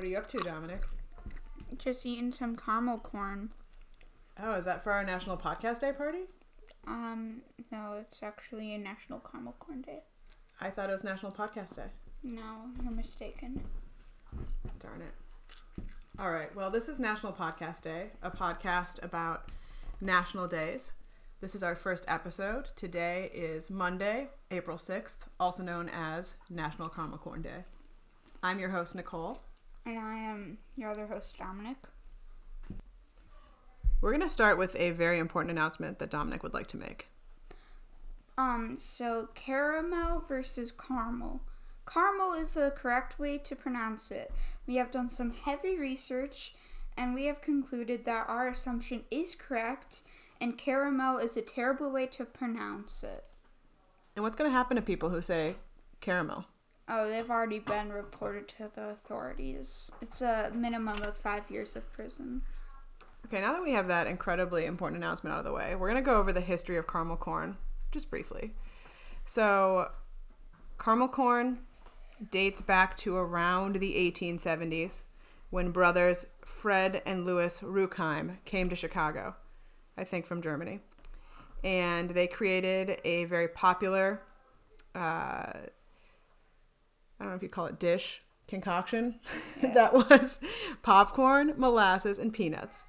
What are you up to, Dominic? Just eating some caramel corn. Oh, is that for our National Podcast Day party? Um, no, it's actually a National Caramel Corn Day. I thought it was National Podcast Day. No, you're mistaken. Darn it. All right. Well, this is National Podcast Day, a podcast about national days. This is our first episode. Today is Monday, April 6th, also known as National Caramel Corn Day. I'm your host, Nicole. And I am your other host, Dominic. We're going to start with a very important announcement that Dominic would like to make. Um, so caramel versus caramel. Caramel is the correct way to pronounce it. We have done some heavy research and we have concluded that our assumption is correct and caramel is a terrible way to pronounce it. And what's going to happen to people who say caramel? Oh, they've already been reported to the authorities. It's a minimum of five years of prison. Okay, now that we have that incredibly important announcement out of the way, we're going to go over the history of caramel corn just briefly. So, caramel corn dates back to around the 1870s when brothers Fred and Louis Rueckheim came to Chicago, I think from Germany. And they created a very popular, uh, I don't know if you call it dish, concoction that was popcorn, molasses, and peanuts.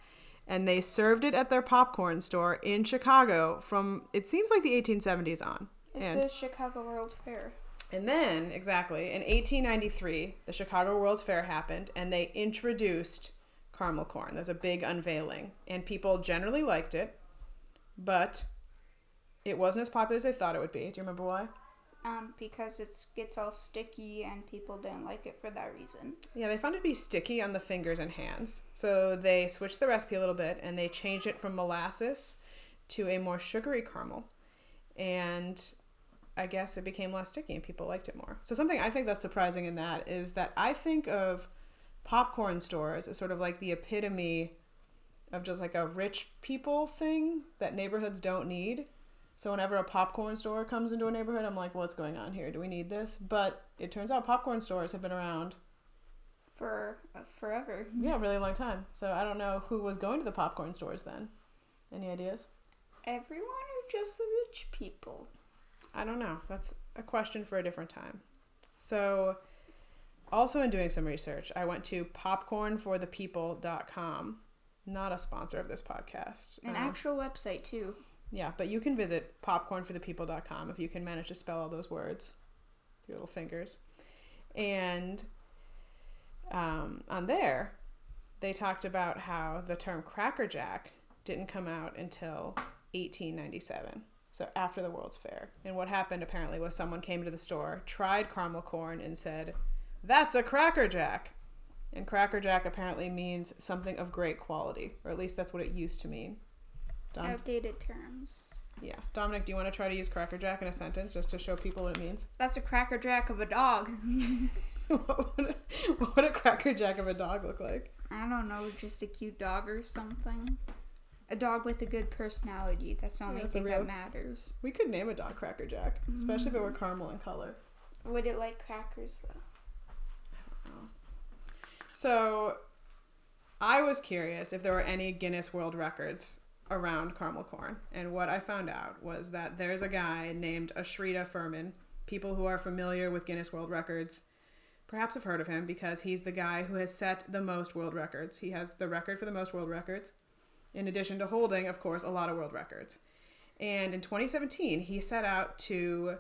And they served it at their popcorn store in Chicago from, it seems like the 1870s on. It's And- the Chicago World Fair. and then, exactly, in 1893, the Chicago World's Fair happened and they introduced caramel corn. There's a big unveiling, and people generally liked it, but it wasn't as popular as they thought it would be. Do you remember why? Um, because it gets all sticky and people didn't like it for that reason. Yeah, they found it to be sticky on the fingers and hands. So they switched the recipe a little bit and they changed it from molasses to a more sugary caramel. And I guess it became less sticky and people liked it more. So something I think that's surprising in that is that I think of popcorn stores as sort of like the epitome of just like a rich people thing that neighborhoods don't need. So whenever a popcorn store comes into a neighborhood, I'm like, what's going on here? Do we need this? But it turns out popcorn stores have been around For uh, forever. yeah, a really long time. So I don't know who was going to the popcorn stores then. Any ideas? Everyone or just the rich people? I don't know. That's a question for a different time. So, also in doing some research, I went to popcornforthepeople.com. Not a sponsor of this podcast. An Um, actual website too. Yeah, but you can visit popcornforthepeople.com if you can manage to spell all those words with your little fingers. And um, on there, they talked about how the term Cracker Jack didn't come out until 1897. So after the World's Fair. And what happened apparently was someone came to the store, tried caramel corn, and said, That's a Cracker Jack. And Cracker Jack apparently means something of great quality, or at least that's what it used to mean. Dom- Outdated terms. yeah. Dominic, do you want to try to use Cracker Jack in a sentence just to show people what it means? That's a cracker jack of a dog. what, would a, what would a Cracker Jack of a dog look like? I don't know, just a cute dog or something. A dog with a good personality. That's the only that's thing real- that matters. We could name a dog Cracker Jack, especially if it were mm. caramel in color. Would it like crackers though? I don't know. So, I was curious if there were any Guinness World Records around caramel corn, and what I found out was that there's a guy named Ashrita Furman. People who are familiar with Guinness World Records perhaps have heard of him because he's the guy who has set the most world records. He has the record for the most world records, in addition to holding, of course, a lot of world records. And in 2017, he set out to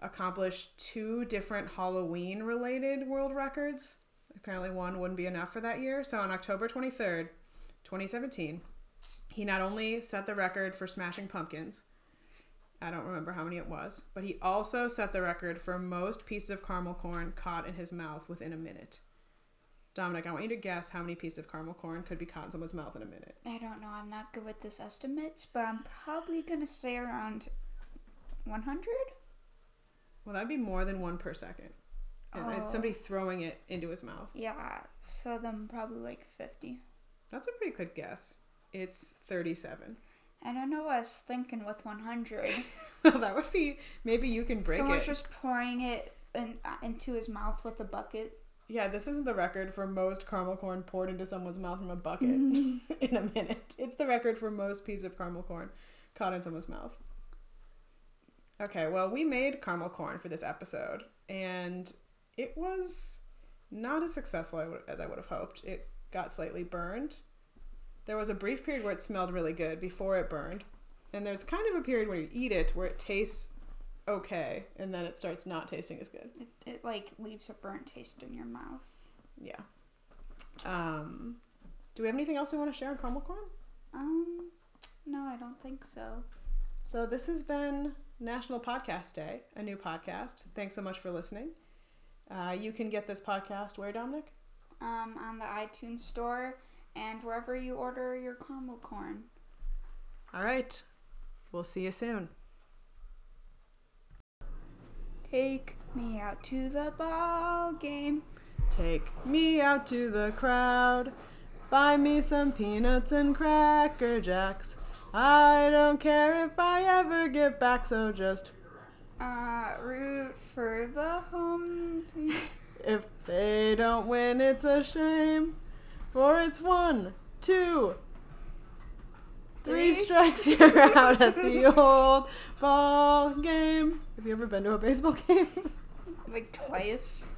accomplish two different Halloween related world records. Apparently, one wouldn't be enough for that year. So, on October 23rd, 2017, he not only set the record for smashing pumpkins, I don't remember how many it was, but he also set the record for most pieces of caramel corn caught in his mouth within a minute. Dominic, I want you to guess how many pieces of caramel corn could be caught in someone's mouth in a minute. I don't know. I'm not good with this estimates, but I'm probably gonna say around 100. Well, that'd be more than one per second. And Oh. It's somebody throwing it into his mouth. Yeah, so then probably like 50. That's a pretty good guess. It's 37. I don't know what I was thinking with 100. well, that would be maybe you can break Someone's it. just pouring it in, uh, into his mouth with a bucket. Yeah, this isn't the record for most caramel corn poured into someone's mouth from a bucket in a minute. It's the record for most piece of caramel corn caught in someone's mouth. Okay, well, we made caramel corn for this episode, and it was not as successful as I would have hoped. It got slightly burned. There was a brief period where it smelled really good before it burned, and there's kind of a period where you eat it where it tastes okay, and then it starts not tasting as good. It, it like leaves a burnt taste in your mouth. Yeah. Um, do we have anything else we want to share on caramel corn? Um, no, I don't think so. So this has been National Podcast Day, a new podcast. Thanks so much for listening. Uh, you can get this podcast where, Dominic? Um, on the iTunes store and wherever you order your caramel corn. All right. We'll see you soon. Take me out to the ball game. Take me out to the crowd. Buy me some peanuts and cracker jacks. I don't care if I ever get back, so just Uh, root for the home team. if they don't win, it's a shame. It's one, two, three Three? strikes, you're out at the old ball game. Have you ever been to a baseball game? like twice.